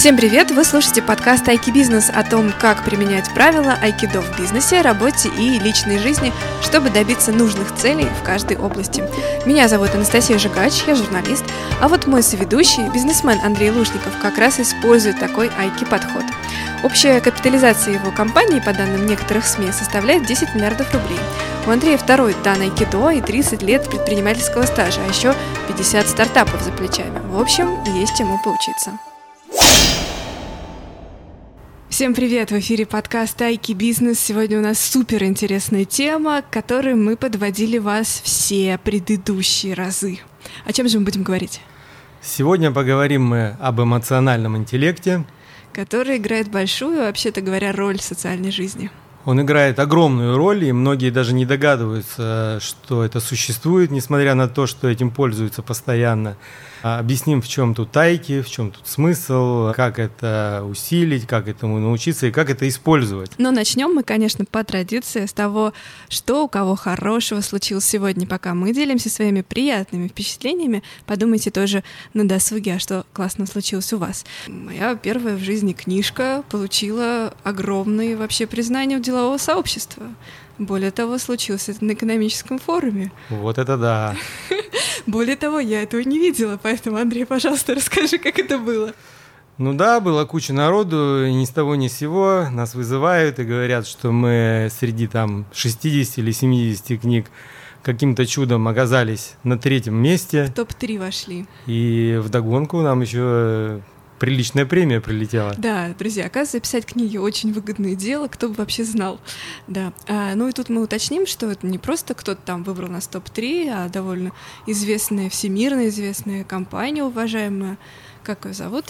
Всем привет! Вы слушаете подкаст Айки Бизнес о том, как применять правила айкидо в бизнесе, работе и личной жизни, чтобы добиться нужных целей в каждой области. Меня зовут Анастасия Жигач, я журналист, а вот мой соведущий, бизнесмен Андрей Лужников, как раз использует такой айки подход. Общая капитализация его компании, по данным некоторых СМИ, составляет 10 миллиардов рублей. У Андрея второй дан айкидо и 30 лет предпринимательского стажа, а еще 50 стартапов за плечами. В общем, есть чему поучиться. Всем привет! В эфире подкаст Айки Бизнес. Сегодня у нас супер интересная тема, к которой мы подводили вас все предыдущие разы. О чем же мы будем говорить? Сегодня поговорим мы об эмоциональном интеллекте, который играет большую, вообще-то говоря, роль в социальной жизни. Он играет огромную роль, и многие даже не догадываются, что это существует, несмотря на то, что этим пользуются постоянно. А, объясним, в чем тут тайки, в чем тут смысл, как это усилить, как этому научиться и как это использовать. Но начнем мы, конечно, по традиции с того, что у кого хорошего случилось сегодня. Пока мы делимся своими приятными впечатлениями, подумайте тоже на досуге, а что классно случилось у вас. Моя первая в жизни книжка получила огромные вообще признания у делового сообщества. Более того, случился это на экономическом форуме. Вот это да. Более того, я этого не видела, поэтому, Андрей, пожалуйста, расскажи, как это было. Ну да, была куча народу, и ни с того ни с сего нас вызывают и говорят, что мы среди там 60 или 70 книг каким-то чудом оказались на третьем месте. В топ-3 вошли. И вдогонку нам еще приличная премия прилетела. Да, друзья, оказывается, писать книги очень выгодное дело, кто бы вообще знал. Да. А, ну и тут мы уточним, что это не просто кто-то там выбрал нас топ-3, а довольно известная, всемирно известная компания, уважаемая. Как ее зовут?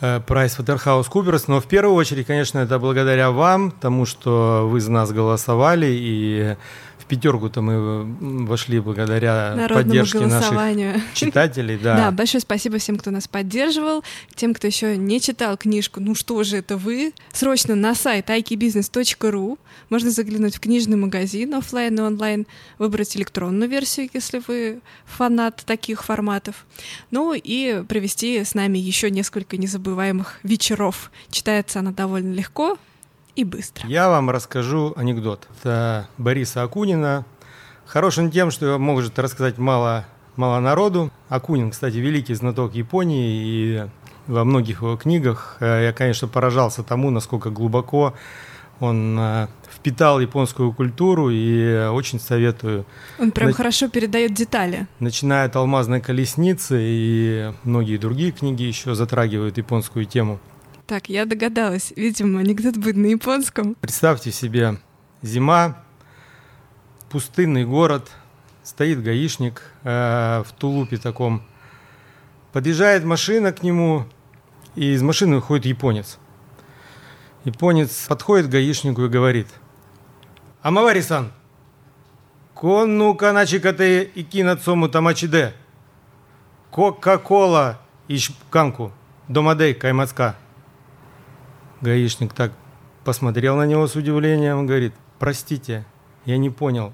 Э, PricewaterhouseCoopers, но в первую очередь, конечно, это благодаря вам, тому, что вы за нас голосовали, и пятерку-то мы вошли благодаря Народному поддержке наших читателей. Да. да, большое спасибо всем, кто нас поддерживал, тем, кто еще не читал книжку. Ну что же это вы? Срочно на сайт aikibusiness.ru можно заглянуть в книжный магазин офлайн и онлайн, выбрать электронную версию, если вы фанат таких форматов. Ну и провести с нами еще несколько незабываемых вечеров. Читается она довольно легко, и быстро. Я вам расскажу анекдот. Это Бориса Акунина. Хорош он тем, что может рассказать мало, мало народу. Акунин, кстати, великий знаток Японии, и во многих его книгах э, я, конечно, поражался тому, насколько глубоко он э, впитал японскую культуру и очень советую. Он прям На... хорошо передает детали. Начиная от «Алмазной колесницы» и многие другие книги еще затрагивают японскую тему. Так, я догадалась. Видимо, анекдот будет на японском. Представьте себе, зима, пустынный город, стоит гаишник э, в тулупе таком. Подъезжает машина к нему, и из машины выходит японец. Японец подходит к гаишнику и говорит, «Амавари-сан, конну каначикате икина цому тамачиде, кока-кола ишканку, домадей каймацка». Гаишник так посмотрел на него с удивлением, говорит, простите, я не понял,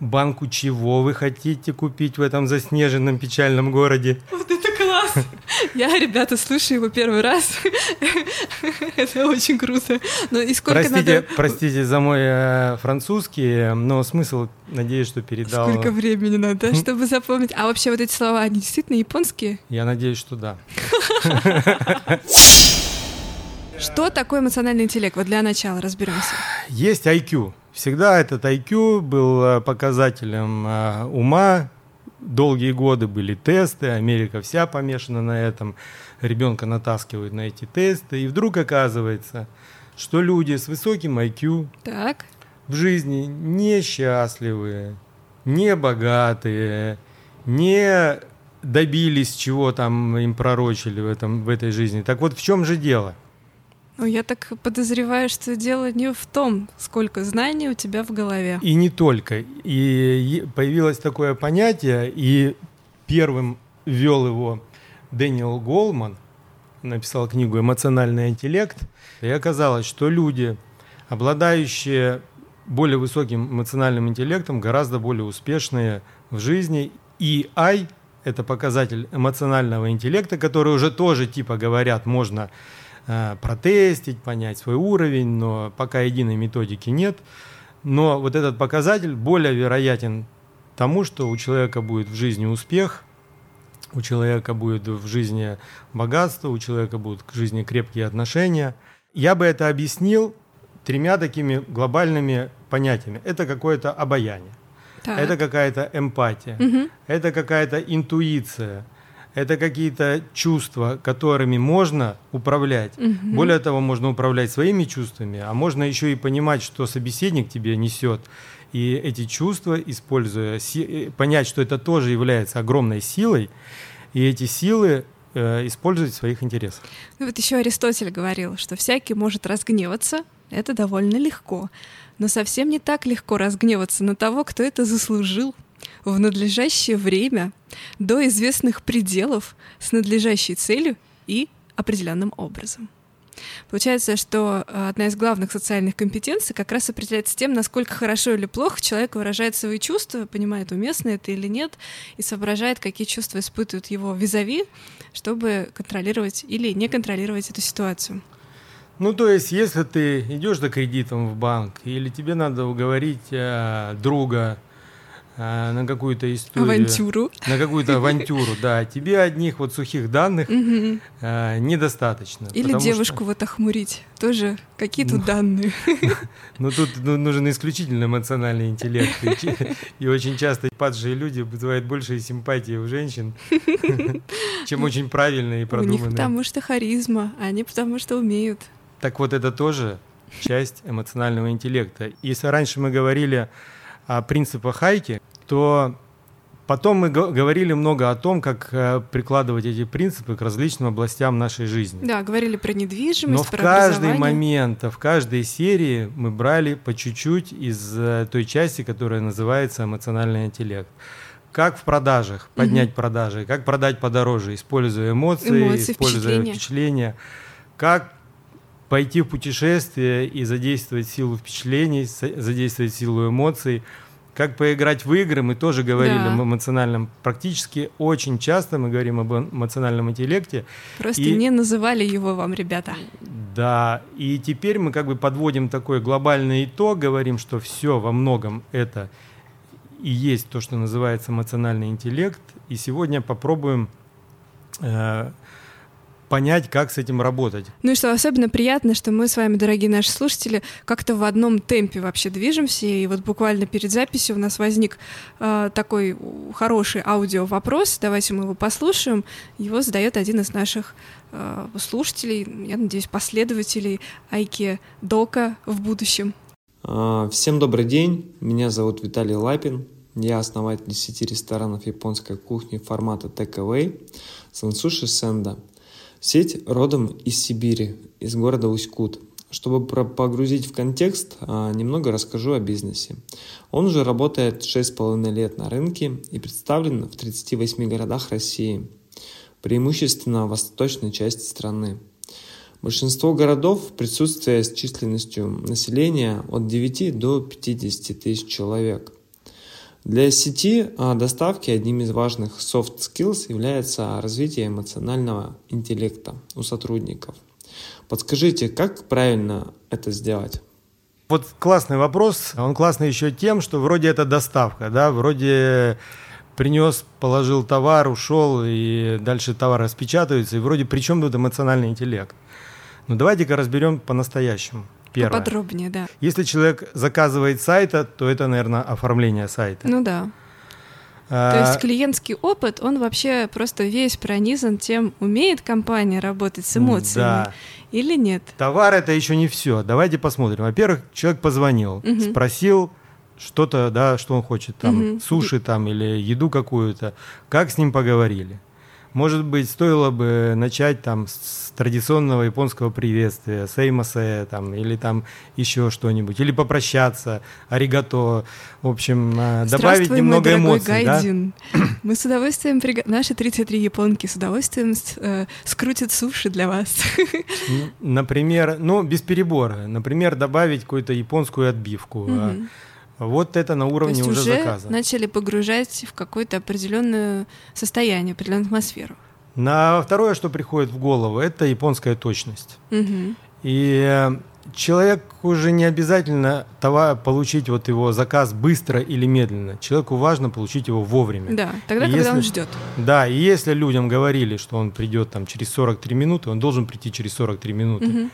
банку чего вы хотите купить в этом заснеженном печальном городе? Вот это класс! Я, ребята, слушаю его первый раз. Это очень круто. Но и сколько простите, надо... простите за мой э, французский, но смысл, надеюсь, что передал. Сколько времени надо, чтобы запомнить. А вообще вот эти слова, они действительно японские? Я надеюсь, что да. Что такое эмоциональный интеллект? Вот для начала разберемся. Есть IQ. Всегда этот IQ был э, показателем э, ума. Долгие годы были тесты, Америка вся помешана на этом. Ребенка натаскивают на эти тесты. И вдруг оказывается, что люди с высоким IQ так. в жизни несчастливые, не богатые, не добились чего там им пророчили в, этом, в этой жизни. Так вот, в чем же дело? Ну, я так подозреваю, что дело не в том, сколько знаний у тебя в голове. И не только. И появилось такое понятие, и первым ввел его Дэниел Голман, написал книгу «Эмоциональный интеллект», и оказалось, что люди, обладающие более высоким эмоциональным интеллектом, гораздо более успешные в жизни. И I – это показатель эмоционального интеллекта, который уже тоже, типа, говорят, можно протестить, понять свой уровень, но пока единой методики нет. Но вот этот показатель более вероятен тому, что у человека будет в жизни успех, у человека будет в жизни богатство, у человека будут в жизни крепкие отношения. Я бы это объяснил тремя такими глобальными понятиями. Это какое-то обаяние, так. это какая-то эмпатия, угу. это какая-то интуиция, это какие-то чувства, которыми можно управлять. Угу. Более того, можно управлять своими чувствами, а можно еще и понимать, что собеседник тебе несет. И эти чувства, используя, си- понять, что это тоже является огромной силой, и эти силы э, использовать в своих интересах. Ну вот еще Аристотель говорил, что всякий может разгневаться, это довольно легко, но совсем не так легко разгневаться на того, кто это заслужил в надлежащее время, до известных пределов, с надлежащей целью и определенным образом. Получается, что э, одна из главных социальных компетенций как раз определяется тем, насколько хорошо или плохо человек выражает свои чувства, понимает, уместно это или нет, и соображает, какие чувства испытывают его визави, чтобы контролировать или не контролировать эту ситуацию. Ну, то есть, если ты идешь за кредитом в банк, или тебе надо уговорить э, друга на какую-то историю. Авантюру. На какую-то авантюру, да. Тебе одних вот сухих данных э, недостаточно. Или девушку вот охмурить. Тоже какие тут ну, данные. Ну, тут ну, нужен исключительно эмоциональный интеллект. И очень часто падшие люди вызывают большей симпатии у женщин, чем очень правильные и продуманные. У них потому что харизма, а они потому что умеют. Так вот, это тоже часть эмоционального интеллекта. Если раньше мы говорили о принципах хайки, то потом мы говорили много о том, как э, прикладывать эти принципы к различным областям нашей жизни. Да, говорили про недвижимость, Но про в каждый момент, в каждой серии мы брали по чуть-чуть из э, той части, которая называется эмоциональный интеллект как в продажах поднять угу. продажи, как продать подороже, используя эмоции, эмоции используя впечатления. впечатления, как пойти в путешествие и задействовать силу впечатлений, задействовать силу эмоций. Как поиграть в игры, мы тоже говорили да. об эмоциональном. Практически очень часто мы говорим об эмоциональном интеллекте. Просто и... не называли его вам, ребята. Да, и теперь мы как бы подводим такой глобальный итог, говорим, что все во многом это и есть то, что называется эмоциональный интеллект. И сегодня попробуем э, понять, как с этим работать. Ну и что особенно приятно, что мы с вами, дорогие наши слушатели, как-то в одном темпе вообще движемся. И вот буквально перед записью у нас возник э, такой хороший аудио вопрос. Давайте мы его послушаем. Его задает один из наших э, слушателей, я надеюсь, последователей Айки Дока в будущем. А, всем добрый день. Меня зовут Виталий Лапин. Я основатель сети ресторанов японской кухни формата Take Away Сансуши Сенда – Сеть родом из Сибири, из города Усть-Кут. Чтобы погрузить в контекст, а, немного расскажу о бизнесе. Он уже работает 6,5 лет на рынке и представлен в 38 городах России, преимущественно в восточной части страны. Большинство городов присутствие с численностью населения от 9 до 50 тысяч человек. Для сети а, доставки одним из важных soft skills является развитие эмоционального интеллекта у сотрудников. Подскажите, как правильно это сделать? Вот классный вопрос. Он классный еще тем, что вроде это доставка, да, вроде принес, положил товар, ушел, и дальше товар распечатывается, и вроде при чем тут эмоциональный интеллект? Ну давайте-ка разберем по-настоящему. Первое. Поподробнее, да. Если человек заказывает сайта, то это, наверное, оформление сайта. Ну да. А... То есть клиентский опыт, он вообще просто весь пронизан тем, умеет компания работать с эмоциями да. или нет. Товар это еще не все. Давайте посмотрим. Во-первых, человек позвонил, угу. спросил что-то, да, что он хочет, там, угу. суши там или еду какую-то. Как с ним поговорили? Может быть, стоило бы начать там с традиционного японского приветствия, сеймасе, там, или там еще что-нибудь, или попрощаться, аригато, в общем, э, добавить немного мой эмоций. Гайдин. Да? Мы с удовольствием, прига... наши 33 японки с удовольствием э, скрутят суши для вас. Например, ну, без перебора, например, добавить какую-то японскую отбивку. Угу вот это на уровне уже, уже заказа. начали погружать в какое-то определенное состояние, определенную атмосферу. На второе, что приходит в голову, это японская точность. Мгм. И э, человек уже не обязательно товар, получить вот его заказ быстро или медленно. Человеку важно получить его вовремя. Да, тогда, И когда он если- ждет. Да, и если людям говорили, что он придет там через 43 минуты, он должен прийти через 43 минуты. Мгм.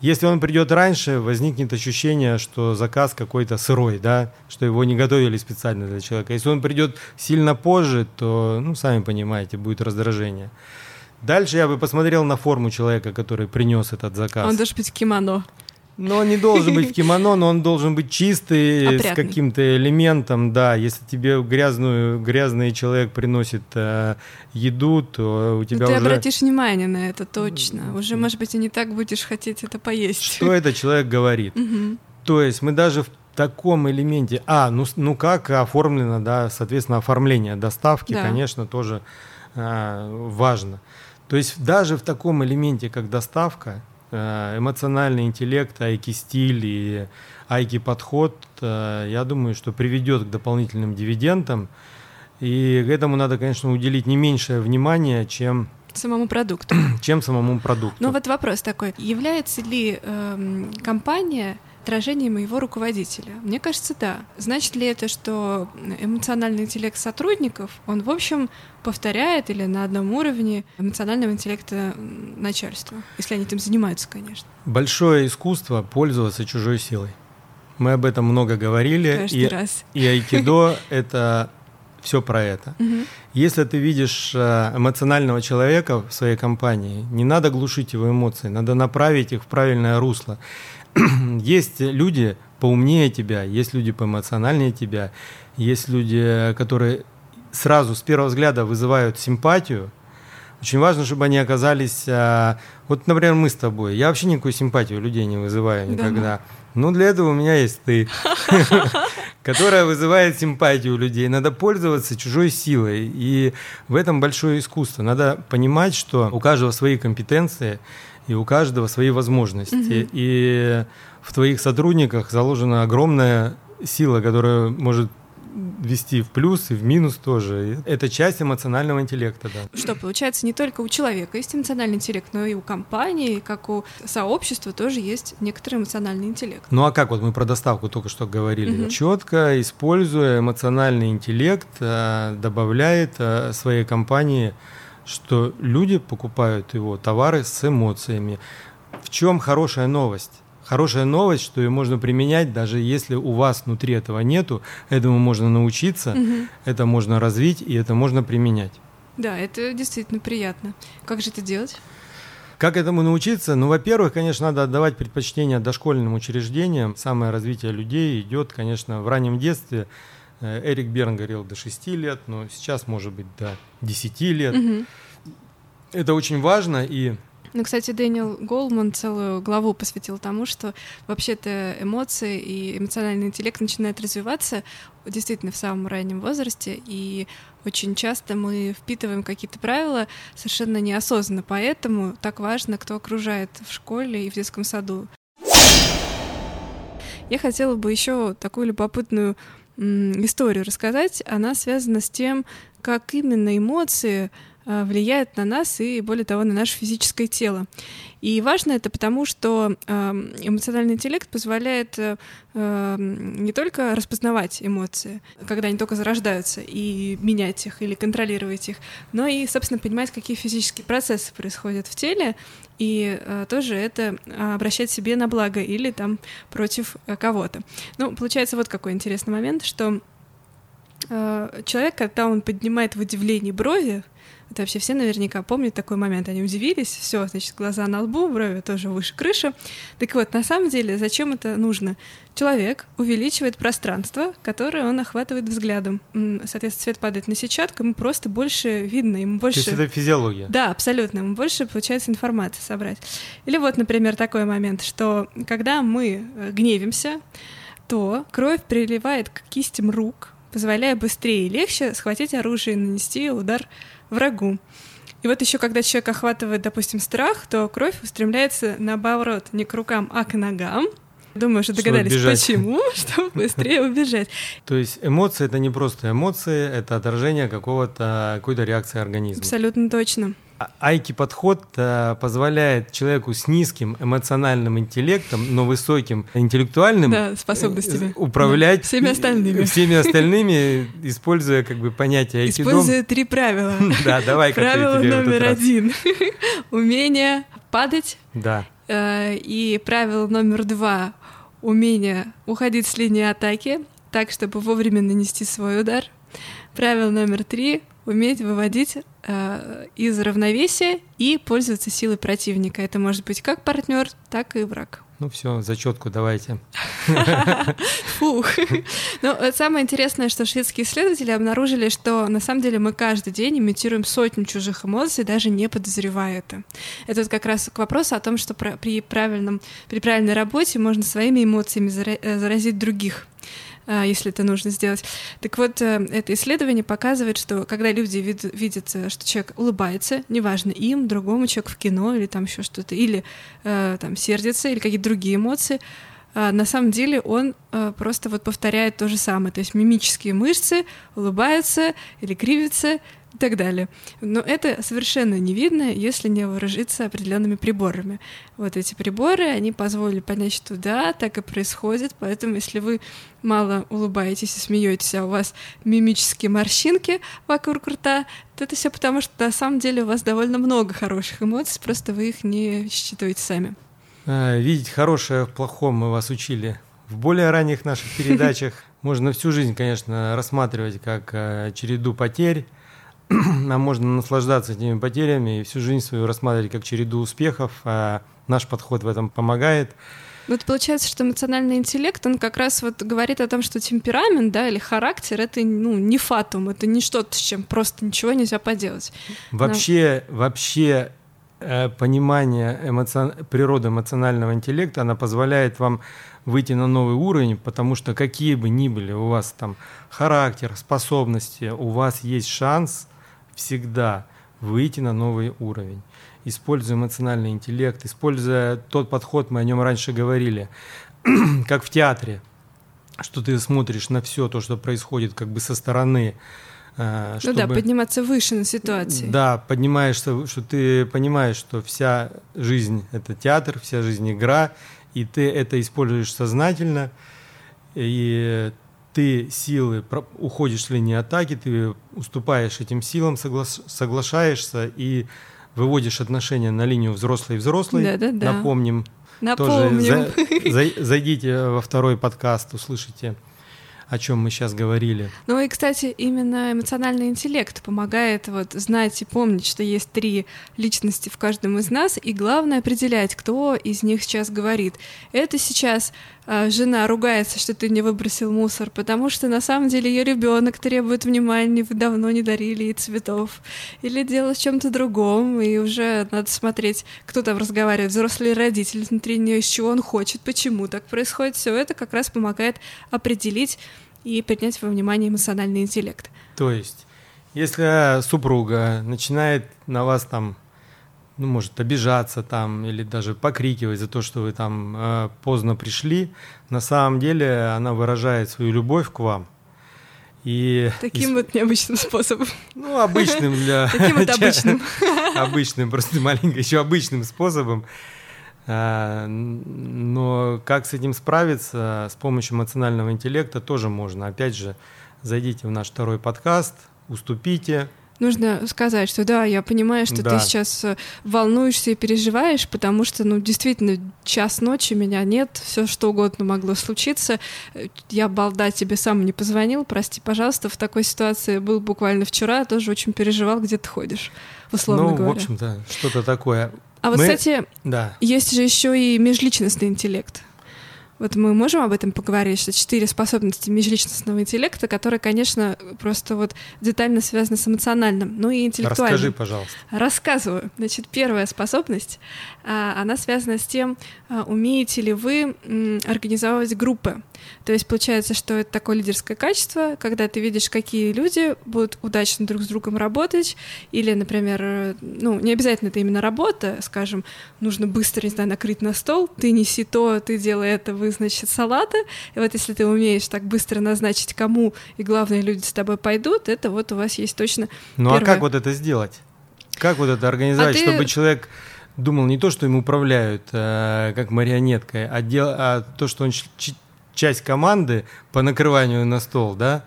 Если он придет раньше, возникнет ощущение, что заказ какой-то сырой, да, что его не готовили специально для человека. Если он придет сильно позже, то, ну, сами понимаете, будет раздражение. Дальше я бы посмотрел на форму человека, который принес этот заказ. Он должен быть кимоно. Но он не должен быть в кимоно, но он должен быть чистый, с Опрятный. каким-то элементом, да. Если тебе грязную, грязный человек приносит э, еду, то у тебя ты уже... обратишь внимание на это точно. Уже, может быть, и не так будешь хотеть это поесть. Что этот человек говорит? Мгм. То есть мы даже в таком элементе... А, ну, с- ну как оформлено, да, соответственно, оформление доставки, Да. конечно, тоже а, важно. То есть даже в таком элементе, как доставка, э, эмоциональный интеллект, айки-стиль и айки-подход, э, я думаю, что приведет к дополнительным дивидендам. И к этому надо, конечно, уделить не меньшее внимание, чем, Самому продукту. чем самому продукту. Ну вот вопрос такой. Является ли эм, компания отражением моего руководителя? Мне кажется, да. Значит ли это, что эмоциональный интеллект сотрудников, он, в общем, повторяет или на одном уровне эмоционального интеллекта начальства? Если они этим занимаются, конечно. Большое искусство пользоваться чужой силой. Мы об этом много говорили, Каждый и, раз. и айкидо это все про это. Мгм. Если ты видишь э, эмоционального человека в своей компании, не надо глушить его эмоции, надо направить их в правильное русло. Есть люди поумнее тебя, есть люди поэмоциональнее тебя, есть люди, которые сразу с первого взгляда вызывают симпатию. Очень важно, чтобы они оказались... а, Вот, например, мы с тобой. Я вообще никакой симпатии у людей не вызываю Да. никогда. Ну, для этого у меня есть ты, которая вызывает симпатию людей. Надо пользоваться чужой силой. И в этом большое искусство. Надо понимать, что у каждого свои компетенции и у каждого свои возможности. И в твоих сотрудниках заложена огромная сила, которая может вести в плюс и в минус тоже. Это часть эмоционального интеллекта, да. Что получается, не только у человека есть эмоциональный интеллект, но и у компании, как у сообщества тоже есть некоторый эмоциональный интеллект. Ну а как вот мы про доставку только что говорили? Мгм. Четко используя эмоциональный интеллект, э, добавляет э, своей компании, что люди покупают его товары с эмоциями. В чем хорошая новость? Хорошая новость, что ее можно применять, даже если у вас внутри этого нету, этому можно научиться, Мгм. это можно развить и это можно применять. Да, это действительно приятно. Как же это делать? Как этому научиться? Ну, во-первых, конечно, надо отдавать предпочтение дошкольным учреждениям. Самое развитие людей идет, конечно, в раннем детстве. Э, Эрик Берн говорил до 6 лет, но сейчас, может быть, до 10 лет. Мгм. Это очень важно, и Ну, кстати, Дэниел Голман целую главу посвятил тому, что вообще-то эмоции и эмоциональный интеллект начинают развиваться действительно в самом раннем возрасте, и очень часто мы впитываем какие-то правила совершенно неосознанно, поэтому так важно, кто окружает в школе и в детском саду. Я хотела бы еще такую любопытную историю рассказать. Она связана с тем, как именно эмоции а, влияют на нас и, более того, на наше физическое тело. И важно это потому, что ам, эмоциональный интеллект позволяет э, ам, не только распознавать эмоции, когда они только зарождаются, и менять их или контролировать их, но и, собственно, понимать, какие физические процессы происходят в теле, и э, тоже это а, обращать себе на благо или там против э, кого-то. Ну, получается вот какой интересный момент, что э, человек, когда он поднимает в удивлении брови, это вообще все наверняка помнят такой момент. Они удивились, все, значит, глаза на лбу, брови тоже выше крыши. Так вот, на самом деле, зачем это нужно? Человек увеличивает пространство, которое он охватывает взглядом. Соответственно, свет падает на сетчатку, ему просто больше видно, ему то есть больше... это физиология. Да, абсолютно. Ему больше получается информации собрать. Или вот, например, такой момент, что когда мы э, гневимся, то кровь приливает к кистям рук, позволяя быстрее и легче схватить оружие и нанести удар врагу. И вот еще когда человек охватывает, допустим, страх, то кровь устремляется наоборот не к рукам, а к ногам. Думаю, что Чтобы догадались, бежать. почему, чтобы быстрее убежать. То есть эмоции это не просто эмоции, это отражение какого-то какой-то реакции организма. Абсолютно точно. А- Айки подход э, позволяет человеку с низким эмоциональным интеллектом, но высоким интеллектуальным Да, способностями. э, управлять Да, всеми остальными. всеми остальными, используя как бы понятие айкидо. Используя три правила. Да, давай Правило номер один. Умение падать. Да. Э, И правило номер два. Умение уходить с линии атаки так, чтобы вовремя нанести свой удар. Правило номер три. Уметь выводить э, из равновесия и пользоваться силой противника. Это может быть как партнер, так и враг. Ну все, зачетку давайте. Фух. Но э, самое интересное, что шведские исследователи обнаружили, что на самом деле мы каждый день имитируем сотню чужих эмоций, даже не подозревая это. Это вот как раз к вопросу о том, что при, правильном, при правильной работе можно своими эмоциями э, заразить других если это нужно сделать. Так вот, э, это исследование показывает, что когда люди вид- видят, э, что человек улыбается, неважно им, другому человеку в кино или там еще что-то, или э, там сердится, или какие-то другие эмоции, а, на самом деле он просто вот повторяет то же самое, то есть мимические мышцы, улыбается или кривится и так далее. Но это совершенно не видно, если не вооружиться определенными приборами. Вот эти приборы, они позволили понять, что да, так и происходит, поэтому если вы мало улыбаетесь и смеетесь, а у вас мимические морщинки вокруг рта, то это все потому, что на самом деле у вас довольно много хороших эмоций, просто вы их не считываете сами. А, Видеть хорошее в плохом мы вас учили в более ранних наших передачах. Можно всю жизнь, конечно, рассматривать как э, череду потерь, а можно наслаждаться этими потерями и всю жизнь свою рассматривать как череду успехов. А наш подход в этом помогает. Ну, это получается, что эмоциональный интеллект, он как раз вот говорит о том, что темперамент, да, или характер — это, ну, не фатум, это не что-то, с чем просто ничего нельзя поделать. Вообще, вообще э, понимание эмоцион- природы эмоционального интеллекта, она позволяет вам выйти на новый уровень, потому что какие бы ни были у вас там характер, способности, у вас есть шанс всегда выйти на новый уровень. Используя эмоциональный интеллект, используя тот подход, мы о нем раньше говорили, как в театре, что ты смотришь на все то, что происходит как бы со стороны, э, Ну да, чтобы- подниматься выше на ситуации. да, поднимаешься, что ты понимаешь, что вся жизнь — это театр, вся жизнь — игра, и ты это используешь сознательно, и ты силы уходишь с линии атаки, ты уступаешь этим силам, согла- соглашаешься и выводишь отношения на линию взрослый-взрослый. Да-да-да. Напомним, Напомним. тоже за- за- зайдите во второй подкаст, услышите, о чем мы сейчас говорили. Ну и, кстати, именно эмоциональный интеллект помогает вот знать и помнить, что есть три личности в каждом из нас, и главное определять, кто из них сейчас говорит. Это сейчас а, жена ругается, что ты не выбросил мусор, потому что на самом деле ее ребенок требует внимания, вы давно не дарили ей цветов. Или дело в чем-то другом, и уже надо смотреть, кто там разговаривает, взрослый родитель внутри нее, из чего он хочет, почему так происходит. Все это как раз помогает определить и принять во внимание эмоциональный интеллект. То есть, если супруга начинает на вас там, ну, может, обижаться там или даже покрикивать за то, что вы там э, поздно пришли, на самом деле она выражает свою любовь к вам. И Таким и- вот необычным способом. ну, обычным для... Таким вот обычным. Обычным, просто маленько, еще обычным способом. А, Но как с этим справиться с помощью эмоционального интеллекта тоже можно. Опять же, зайдите в наш второй подкаст, уступите, Нужно сказать, что да, я понимаю, что Да. ты сейчас э, волнуешься и переживаешь, потому что, ну, действительно, час ночи меня нет, все что угодно могло случиться. Э, Я, балда, тебе сам не позвонил, прости, пожалуйста, в такой ситуации был буквально вчера, тоже очень переживал, где ты ходишь, условно ну, говоря. в общем-то, что-то такое. А вот, мы- кстати, Да. Есть же еще и межличностный интеллект. Вот мы можем об этом поговорить, что четыре способности межличностного интеллекта, которые, конечно, просто вот детально связаны с эмоциональным, ну и интеллектуальным. Расскажи, пожалуйста. Рассказываю. Значит, первая способность, а, она связана с тем, а, умеете ли вы организовывать группы. То есть получается, что это такое лидерское качество, когда ты видишь, какие люди будут удачно друг с другом работать, или, например, э, ну, не обязательно это именно работа, скажем, нужно быстро, не знаю, накрыть на стол, ты неси то, ты делай это, вы, значит, салаты, и вот если ты умеешь так быстро назначить, кому, и главное, люди с тобой пойдут, это вот у вас есть точно Ну а Первое. как вот это сделать? как вот это организовать, А ты- чтобы человек думал не то, что им управляют э, как марионеткой, а, дел, а то, что он часть команды по накрыванию на стол, да?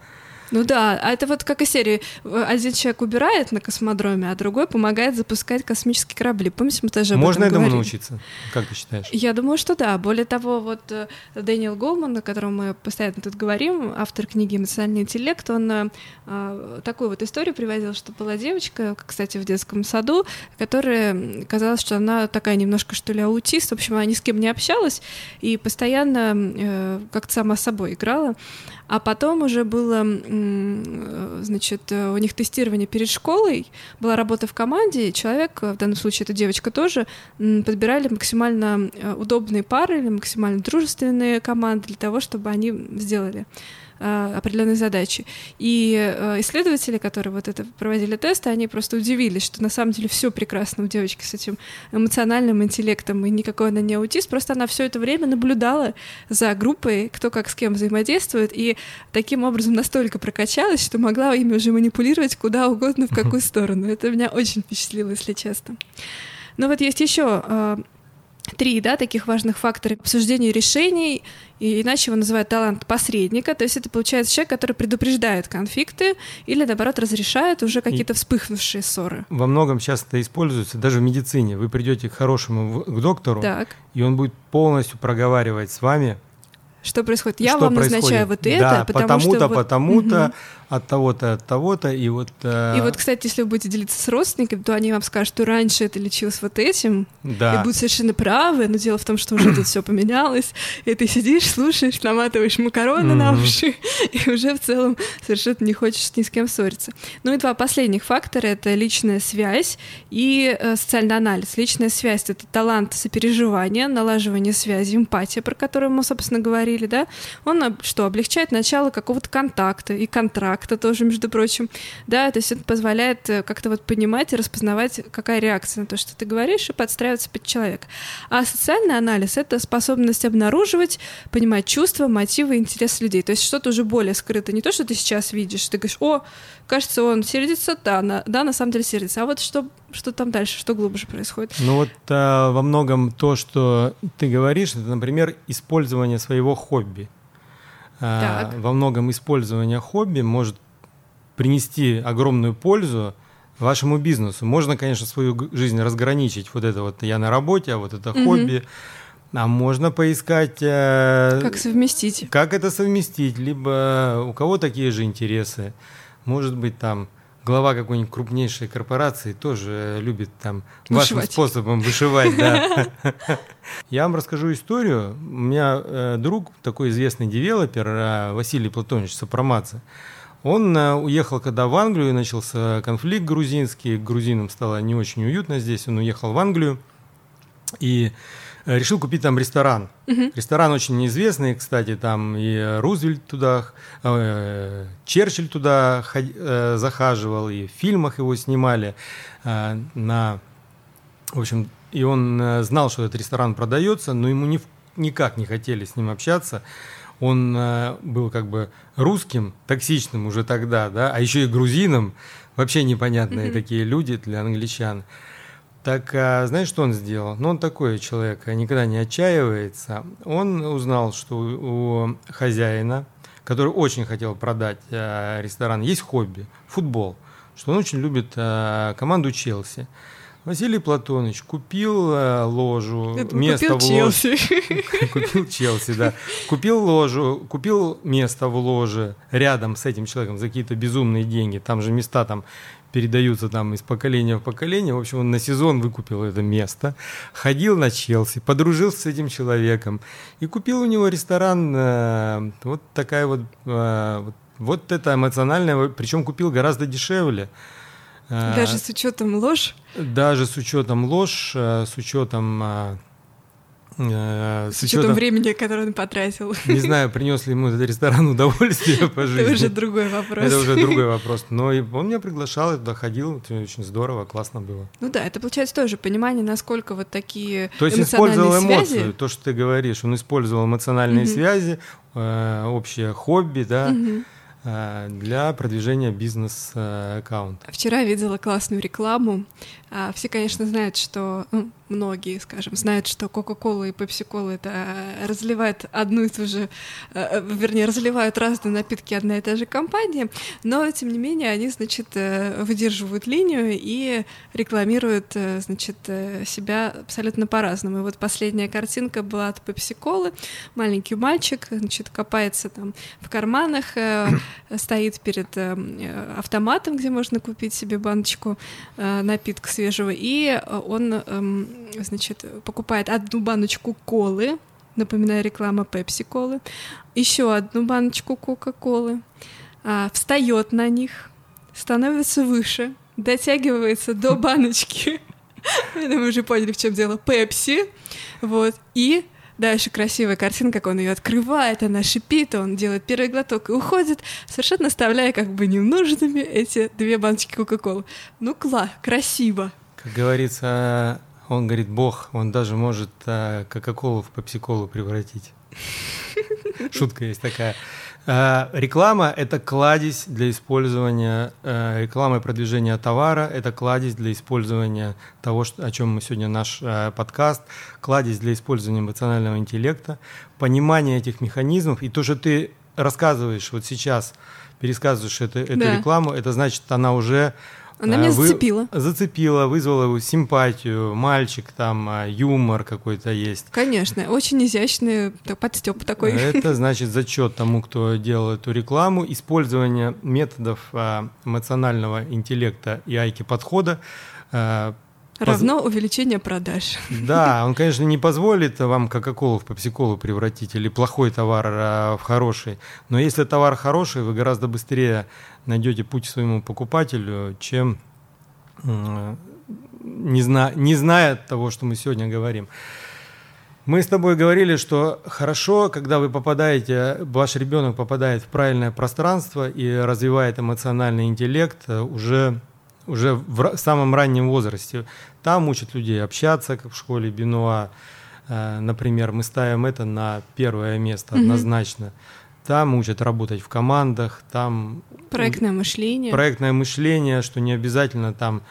Ну да, а это вот как из серии. Один человек убирает на космодроме, а другой помогает запускать космические корабли. Помните, мы тоже Можно этом этому говорили? научиться? Как ты считаешь? Я думаю, что да. Более того, вот э, Дэниел Голман, о котором мы постоянно тут говорим, автор книги «Эмоциональный интеллект», он э, э, такую вот историю приводил, что была девочка, кстати, в детском саду, которая казалось, что она такая немножко, что ли, аутист. В общем, она ни с кем не общалась и постоянно э, как-то сама собой играла. А потом уже было, значит, э, у них тестирование перед школой, была работа в команде, и человек, э, в данном случае эта девочка тоже, подбирали максимально э, удобные пары или максимально дружественные команды для того, чтобы они сделали э, определенные задачи. И э, исследователи, которые вот это проводили тесты, они просто удивились, что на самом деле все прекрасно у девочки с этим эмоциональным интеллектом, и никакой она не аутист, просто она все это время наблюдала за группой, кто как с кем взаимодействует, и таким образом настолько прокачалась, что могла ими уже манипулировать куда угодно, в какую сторону. Это меня очень впечатлило, если честно. Ну вот есть еще э, три, да, таких важных фактора обсуждения решений, и иначе его называют талант посредника, то есть это получается человек, который предупреждает конфликты или, наоборот, разрешает уже какие-то вспыхнувшие ссоры. Во многом часто используется, даже в медицине. Вы придете к хорошему к доктору, Так, и он будет полностью проговаривать с вами, что происходит? Я что вам происходит. назначаю вот это, да, потому, потому-то, что... вот- потому-то, Мгм. От того-то, от того-то, и вот... э, И вот, кстати, если вы будете делиться с родственниками, то они вам скажут, что раньше это лечилось вот этим, да. и будут совершенно правы, но дело в том, что уже тут все поменялось, и ты сидишь, слушаешь, наматываешь макароны на уши, и уже в целом совершенно не хочешь ни с кем ссориться. Ну и два последних фактора — это личная связь и э, социальный анализ. Личная связь — это талант сопереживания, налаживание связи, эмпатия, про которую мы, собственно, говорили, да? Он об- что, облегчает начало какого-то контакта и контракта тоже, между прочим, да, то есть это позволяет э, как-то вот понимать и распознавать, какая реакция на то, что ты говоришь, и подстраиваться под человека. А социальный анализ — это способность обнаруживать, понимать чувства, мотивы, интересы людей. То есть что-то уже более скрыто. Не то, что ты сейчас видишь, ты говоришь, о, кажется, он сердится, да, на, да, на самом деле сердится. А вот что, что там дальше, что глубже происходит? Ну вот а, во многом то, что ты говоришь, это, например, использование своего хобби. А, Так. во многом использование хобби может принести огромную пользу вашему бизнесу. Можно, конечно, свою жизнь разграничить. Вот это вот я на работе, а вот это Мгм. хобби. А можно поискать, э, Как совместить? как это совместить. Либо у кого такие же интересы. Может быть, там глава какой-нибудь крупнейшей корпорации тоже любит там вашим Вышивать. способом вышивать, да. Я вам расскажу историю. У меня э, друг, такой известный девелопер, э, Василий Платонович Сопромаца, он э, уехал когда в Англию, начался конфликт грузинский, грузинам стало не очень уютно здесь, он уехал в Англию и э, решил купить там ресторан. Ресторан очень неизвестный, кстати, там и Рузвельт туда, э, Черчилль туда ход- э, захаживал, и в фильмах его снимали э, на, в общем, и он э, знал, что этот ресторан продается, но ему ни никак не хотели с ним общаться. Он э, был как бы русским, токсичным уже тогда, да, а еще и грузином, вообще непонятные такие люди для англичан. Так, а, знаешь, что он сделал? Ну, он такой человек, никогда не отчаивается. Он узнал, что у хозяина, который очень хотел продать а, ресторан, есть хобби – футбол, что он очень любит а, команду Челси. Василий Платонович купил а, ложу, Это место купил в ложе. Челси. Купил Челси, да. Купил ложу, купил место в ложе рядом с этим человеком за какие-то безумные деньги. Там же места там передаются там из поколения в поколение. В общем, он на сезон выкупил это место, ходил на Челси, подружился с этим человеком и купил у него ресторан. э, вот такая вот, э, вот, вот это эмоциональное, причем купил гораздо дешевле. Э, Даже с учетом ложь, даже с учетом ложь, э, с учетом э, э, с учетом времени, которое он потратил. не знаю, принес ли ему этот ресторан удовольствие по жизни. Это уже другой вопрос. Это уже другой вопрос. Но он меня приглашал, я туда ходил, это очень здорово, классно было. Ну да, это получается тоже понимание, насколько вот такие То есть использовал связи. эмоцию, то, что ты говоришь. Он использовал эмоциональные Мгм. связи, общее хобби, да, Мгм. Э, для продвижения бизнес-аккаунта. Вчера видела классную рекламу. А, все, конечно, знают, что ну, многие, скажем, знают, что Кока-Кола и Пепси-Кола это э, разливает одну и ту же, э, вернее, разливают разные напитки одна и та же компания, но, тем не менее, они, значит, выдерживают линию и рекламируют, значит, себя абсолютно по-разному. И вот последняя картинка была от Пепси-Колы. Маленький мальчик, значит, копается там в карманах, стоит перед автоматом, где можно купить себе баночку напитка свежего, и он, эм, значит, покупает одну баночку колы, напоминаю, реклама Пепси-колы, еще одну баночку Кока-колы, а, встает на них, становится выше, дотягивается до баночки. Мы уже поняли, в чем дело. Пепси. Вот. И Дальше красивая картинка, как он ее открывает, она шипит, он делает первый глоток и уходит, совершенно оставляя как бы ненужными эти две баночки Кока-Колы. Ну, кла, красиво. Как говорится, он говорит, бог, он даже может а, Кока-Колу в Пепси-Колу превратить. Шутка есть такая. А, реклама – это кладезь для использования, а, реклама и продвижение товара – это кладезь для использования того, о чем мы сегодня наш а, подкаст, кладезь для использования эмоционального интеллекта, понимание этих механизмов. И то, что ты рассказываешь вот сейчас, пересказываешь это, эту да. рекламу, это значит, она уже она меня вы... зацепила. Зацепила, вызвала симпатию, мальчик там, а, юмор какой-то есть. Конечно, очень изящный подстеп такой. Это значит зачет тому, кто делал эту рекламу. Использование методов а, эмоционального интеллекта и айки подхода а, Равно увеличение продаж. Да, он, конечно, не позволит вам Кока-Колу в Пепси-Колу превратить или плохой товар в хороший. Но если товар хороший, вы гораздо быстрее найдете путь к своему покупателю, чем не, зна, не зная того, что мы сегодня говорим. Мы с тобой говорили, что хорошо, когда вы попадаете, ваш ребенок попадает в правильное пространство и развивает эмоциональный интеллект э, уже, уже в самом раннем возрасте. Там учат людей общаться, как в школе Бенуа. Э, например, мы ставим это на первое место однозначно. Mm-hmm там учат работать в командах, там... Проектное мышление. Проектное мышление, что не обязательно там...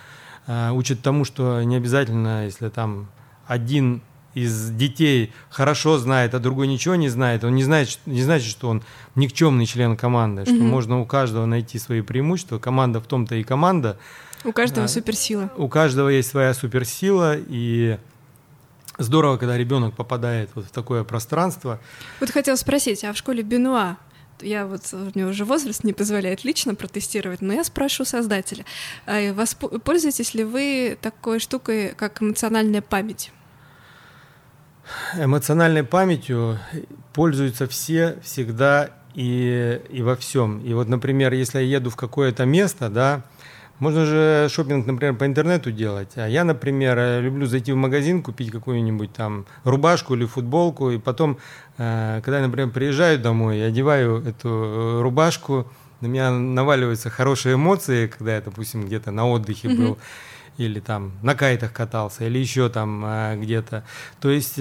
Э, учат тому, что не обязательно, если там один из детей хорошо знает, а другой ничего не знает, он не знает, не значит, что он никчемный член команды, что mm можно у каждого найти свои преимущества. Команда в том-то и команда. У каждого а, суперсила. У каждого есть своя суперсила, и здорово, когда ребенок попадает вот в такое пространство. Вот хотела спросить, а в школе Бенуа я вот у него уже возраст не позволяет лично протестировать, но я спрошу создателя, а пользуетесь ли вы такой штукой, как эмоциональная память? Эмоциональной памятью пользуются все всегда и, и во всем. И вот, например, если я еду в какое-то место, да, можно же шопинг, например, по интернету делать. А я, например, люблю зайти в магазин, купить какую-нибудь там рубашку или футболку, и потом, э, когда я, например, приезжаю домой, я одеваю эту э, рубашку, на меня наваливаются хорошие эмоции, когда я, допустим, где-то на отдыхе mm-hmm. был, или там на кайтах катался, или еще там э, где-то. То есть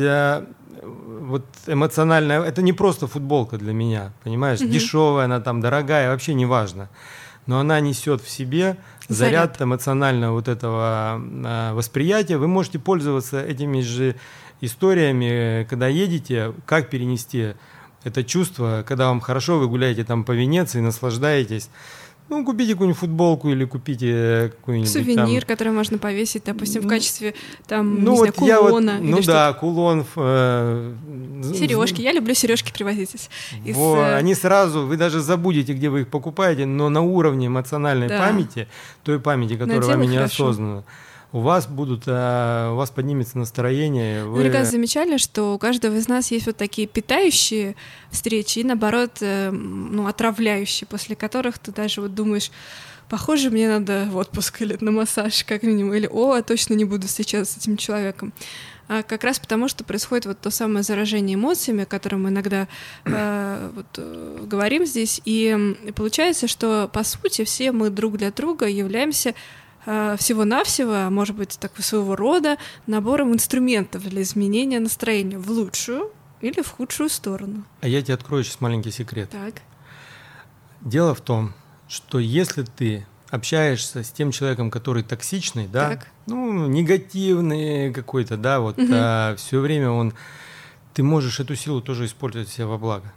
вот эмоциональная, это не просто футболка для меня, понимаешь, mm-hmm. дешевая она там, дорогая, вообще не важно но она несет в себе заряд, заряд эмоционального вот этого э, восприятия. Вы можете пользоваться этими же историями, когда едете, как перенести это чувство, когда вам хорошо, вы гуляете там по Венеции, наслаждаетесь. Ну, купите какую-нибудь футболку или купите какой-нибудь Сувенир, там... который можно повесить, допустим, в качестве там, ну, не вот знаю, кулона. вот, ну да, кулон. Э, сережки. Я люблю сережки привозить из. Вот, э, они сразу, вы даже забудете, где вы их покупаете, но на уровне эмоциональной да. памяти, той памяти, которая вами неосознанно. Хорошо у вас будут, э, у вас поднимется настроение. Вы... Вы, замечали, что у каждого из нас есть вот такие питающие встречи и, наоборот, э, ну, отравляющие, после которых ты даже вот думаешь, похоже, мне надо в отпуск или на массаж как минимум, или о, я точно не буду встречаться с этим человеком. А как раз потому, что происходит вот то самое заражение эмоциями, о котором мы иногда э, вот, э, говорим здесь, и получается, что по сути все мы друг для друга являемся всего-навсего, а может быть, такого своего рода набором инструментов для изменения настроения в лучшую или в худшую сторону. А я тебе открою сейчас маленький секрет. Так. Дело в том, что если ты общаешься с тем человеком, который токсичный, да, Так. ну, негативный какой-то, да, вот Мгм. все время он, ты можешь эту силу тоже использовать себе во благо.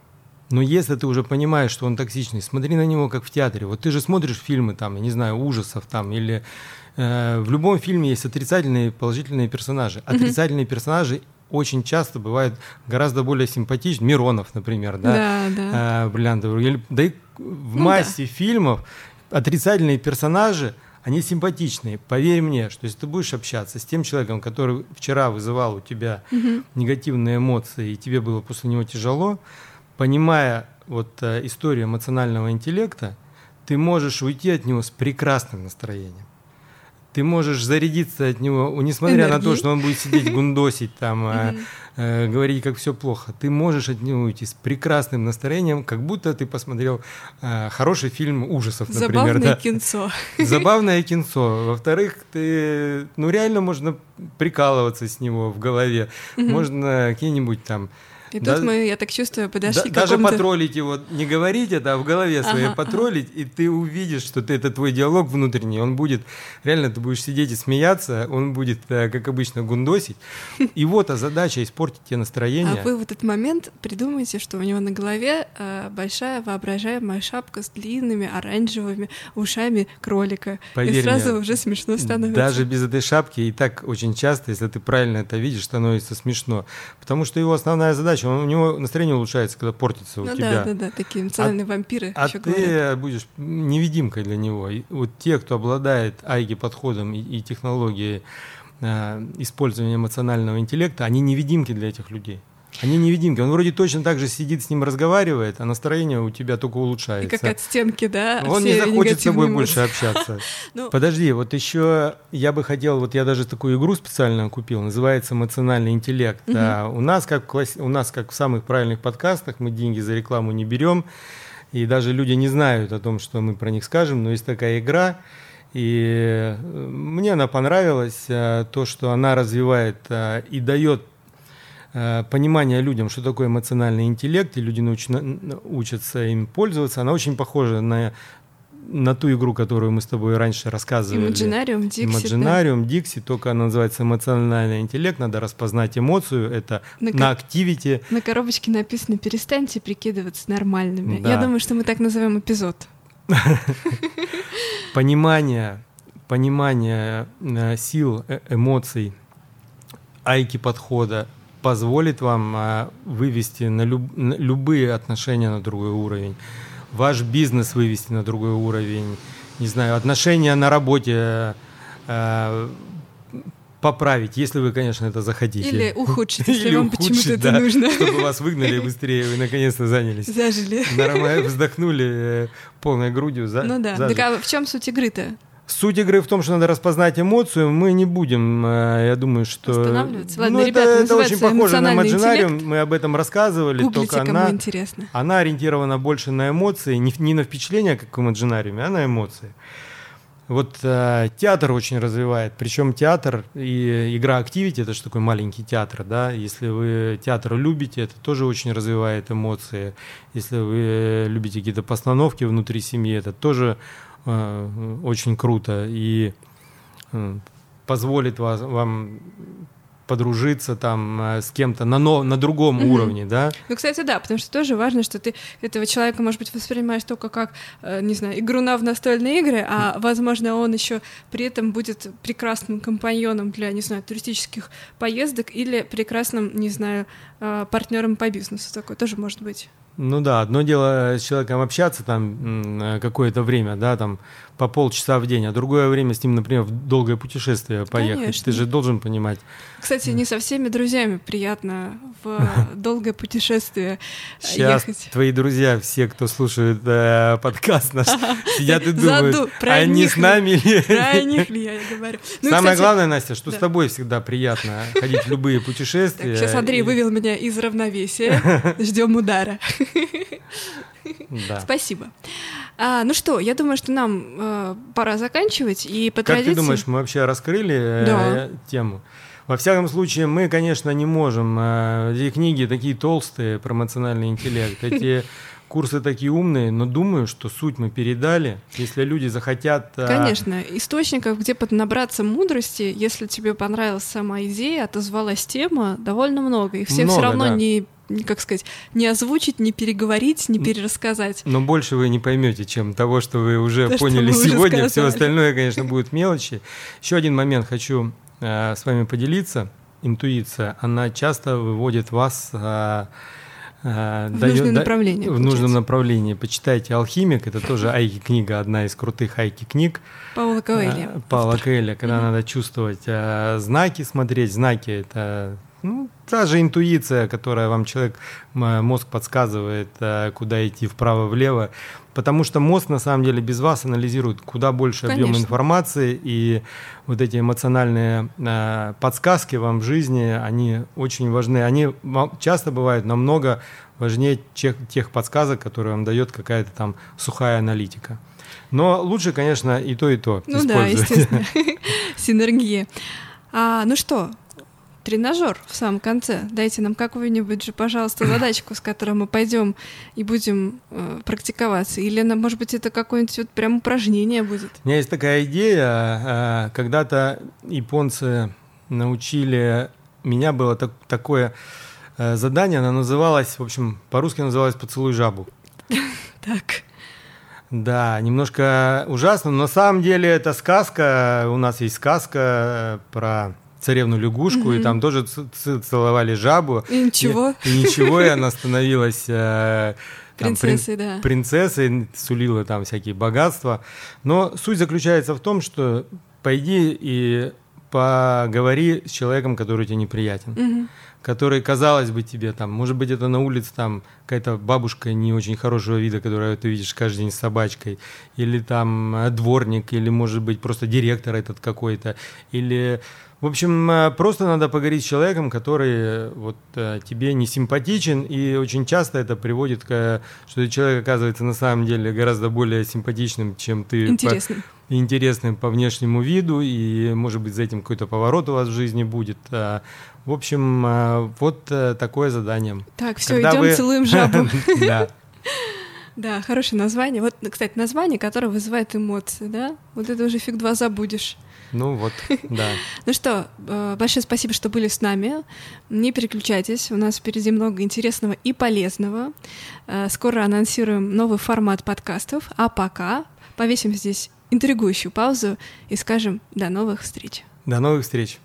Но если ты уже понимаешь, что он токсичный, смотри на него как в театре. Вот ты же смотришь фильмы там, я не знаю, ужасов там или э, в любом фильме есть отрицательные и положительные персонажи. Отрицательные персонажи очень часто бывают гораздо более симпатичны. Миронов, например, да, Да, да. бриллиантовый. Или- Да и в Ну массе фильмов отрицательные персонажи, они симпатичные. Поверь мне, что если ты будешь общаться с тем человеком, который вчера вызывал у тебя Мгм. негативные эмоции, и тебе было после него тяжело, понимая вот э, историю эмоционального интеллекта, ты можешь уйти от него с прекрасным настроением. Ты можешь зарядиться от него, несмотря на то, что он будет сидеть гундосить там, э, э, говорить, как все плохо. Ты можешь от него уйти с прекрасным настроением, как будто ты посмотрел э, хороший фильм ужасов, например. Забавное да. кинцо. Забавное кинцо. Во-вторых, ты, ну реально можно прикалываться с него в голове. Можно какие-нибудь там И Да- тут мы, я так чувствую, подошли да- к даже потроллить его, не говорить это, а в голове своей Ага, потроллить, и ты увидишь, что ты, это твой диалог внутренний, он будет, реально ты будешь сидеть и смеяться, он будет, э, как обычно, гундосить. И вот а задача испортить тебе настроение. А вы в этот момент придумаете, что у него на голове э, большая воображаемая шапка с длинными оранжевыми ушами кролика. Поверь и сразу мне, уже смешно становится. Даже без этой шапки и так очень часто, если ты правильно это видишь, становится смешно. Потому что его основная задача, он- у него настроение улучшается, когда портится у Ну тебя. да, да, да, такие эмоциональные вампиры А ты говорят. будешь невидимкой для него. И вот те, кто обладает айги-подходом и, и технологией э, использования эмоционального интеллекта, они невидимки для этих людей. Они невидимки. Он вроде точно так же сидит с ним разговаривает, а настроение у тебя только И улучшается. как от стенки, да, Он не захочет с тобой негативные больше общаться. Ну, Подожди, вот еще я бы хотел, вот я даже такую игру специально купил, называется эмоциональный интеллект. А у нас как класс- у нас как в самых правильных подкастах мы деньги за рекламу не берем, и даже люди не знают о том, что мы про них скажем, но есть такая игра. И э, мне она понравилась, э, то, что она развивает э, и дает понимание людям, что такое эмоциональный интеллект, и люди научно- учатся им пользоваться. Она очень похожа на, на ту игру, которую мы с тобой раньше рассказывали. Имаджинариум, Дикси, да. Имаджинариум, Дикси, только она называется эмоциональный интеллект, надо распознать эмоцию, это На на. На коробочке написано «Перестаньте прикидываться нормальными». Да. Я думаю, что мы так назовем эпизод. понимание, понимание э, сил, э, эмоций, айки подхода позволит вам э, вывести на, люб- на любые отношения на другой уровень, ваш бизнес вывести на другой уровень, не знаю, отношения на работе э, поправить, если вы, конечно, это захотите. Или ухудшить, если Или вам почему-то это да, нужно. Чтобы вас выгнали быстрее, вы наконец-то занялись. Зажили. Нормально вздохнули э, полной грудью. За, Ну да. зажили. Так а в чем суть игры-то? Суть игры в том, что надо распознать эмоцию. Мы не будем, э, я думаю, что... Останавливаться? Ладно, ну, это, ребята, это называется очень похоже на «Эмоциональный Imaginarium. интеллект». Мы об этом рассказывали, Гуглите, только кому она, интересно. она ориентирована больше на эмоции, не, не на впечатления, как в Imaginarium, а на эмоции. Вот э, театр очень развивает, причем театр и игра Activity, это же такой маленький театр, да, если вы театр любите, это тоже очень развивает эмоции, если вы любите какие-то постановки внутри семьи, это тоже очень круто и э, позволит вас, вам подружиться там э, с кем-то на, но, на другом Мгм. уровне, да, Ну, кстати, да, потому что тоже важно, что ты этого человека, может быть, воспринимаешь только как, э, не знаю, игруна в настольные игры, а, возможно, он еще при этом будет прекрасным компаньоном для, не знаю, туристических поездок или прекрасным, не знаю, э, партнером по бизнесу. Такое тоже может быть. Ну да, одно дело с человеком общаться там э, какое-то время, да, там по полчаса в день, а другое время с ним, например, в долгое путешествие поехать. Конечно. Ты же должен понимать. Кстати, не со всеми друзьями приятно в долгое путешествие э, Сейчас ехать. твои друзья, все, кто слушает э, подкаст наш, сидят и думают, про они с нами или... Про них ли я говорю? Ну Самое главное, Настя, что с тобой всегда приятно ходить в любые путешествия. Сейчас Андрей вывел меня из равновесия. Ждем удара. Да. Спасибо. А, ну что, я думаю, что нам э, пора заканчивать и по Как традиции. ты думаешь, мы вообще раскрыли э, Да. тему? Во всяком случае, мы, конечно, не можем. э, Эти книги такие толстые про эмоциональный интеллект. Эти курсы такие умные, но думаю, что суть мы передали. Если люди захотят... А, Конечно, источников, где набраться мудрости, если тебе понравилась сама идея, отозвалась тема, довольно много. И все все равно да. не как сказать, не озвучить, не переговорить, не перерассказать. Но больше вы не поймете, чем того, что вы уже То, поняли вы сегодня. Уже Все остальное, конечно, будет мелочи. Еще один момент хочу э, с вами поделиться. Интуиция, она часто выводит вас э, в дает, нужное направление. В нужном направлении. Почитайте «Алхимик», это тоже айки-книга, одна из крутых айки-книг. Паула Коэля. А, Паула Коэля, когда надо чувствовать а, знаки, смотреть. Знаки — это ну, та же интуиция, которая вам человек, мозг подсказывает, а, куда идти вправо-влево. Потому что мозг на самом деле без вас анализирует куда больше Конечно. объем информации, и вот эти эмоциональные э, подсказки вам в жизни, они очень важны. Они часто бывают намного важнее тех, тех подсказок, которые вам дает какая-то там сухая аналитика. Но лучше, конечно, и то, и то ну использовать. да, естественно. Синергия. А, ну что, тренажер в самом конце. Дайте нам какую-нибудь же, пожалуйста, задачку, с которой мы пойдем и будем э, практиковаться. Или, может быть, это какое-нибудь вот прям упражнение будет. У меня есть такая идея. Э, когда-то японцы научили... Меня было так, такое э, задание, оно называлось, в общем, по-русски называлось «Поцелуй жабу». Так. Да, немножко ужасно, но на самом деле это сказка. У нас есть сказка э, про царевну лягушку, mm-hmm. и там тоже целовали жабу. И ничего. И, и ничего, и она становилась э, там, принцессой, прин, да. Принцессой, сулила там всякие богатства. Но суть заключается в том, что пойди и поговори с человеком, который тебе неприятен. Mm-hmm который, казалось бы, тебе там, может быть, это на улице там какая-то бабушка не очень хорошего вида, которую ты видишь каждый день с собачкой, или там э, дворник, или, может быть, просто директор этот какой-то, или в общем, э, просто надо поговорить с человеком, который э, вот э, тебе не симпатичен, и очень часто это приводит к, что человек оказывается на самом деле гораздо более симпатичным, чем ты. Интересным. По, интересным по внешнему виду, и, может быть, за этим какой-то поворот у вас в жизни будет. В общем, вот такое задание. Так, все, идем вы... целуем жабу. Да. Да, хорошее название. Вот, кстати, название, которое вызывает эмоции, да? Вот это уже фиг два забудешь. Ну вот, да. Ну что, э, большое спасибо, что были с нами. Не переключайтесь, у нас впереди много интересного и полезного. Э, скоро анонсируем новый формат подкастов, а пока повесим здесь интригующую паузу и скажем до новых встреч. До новых встреч.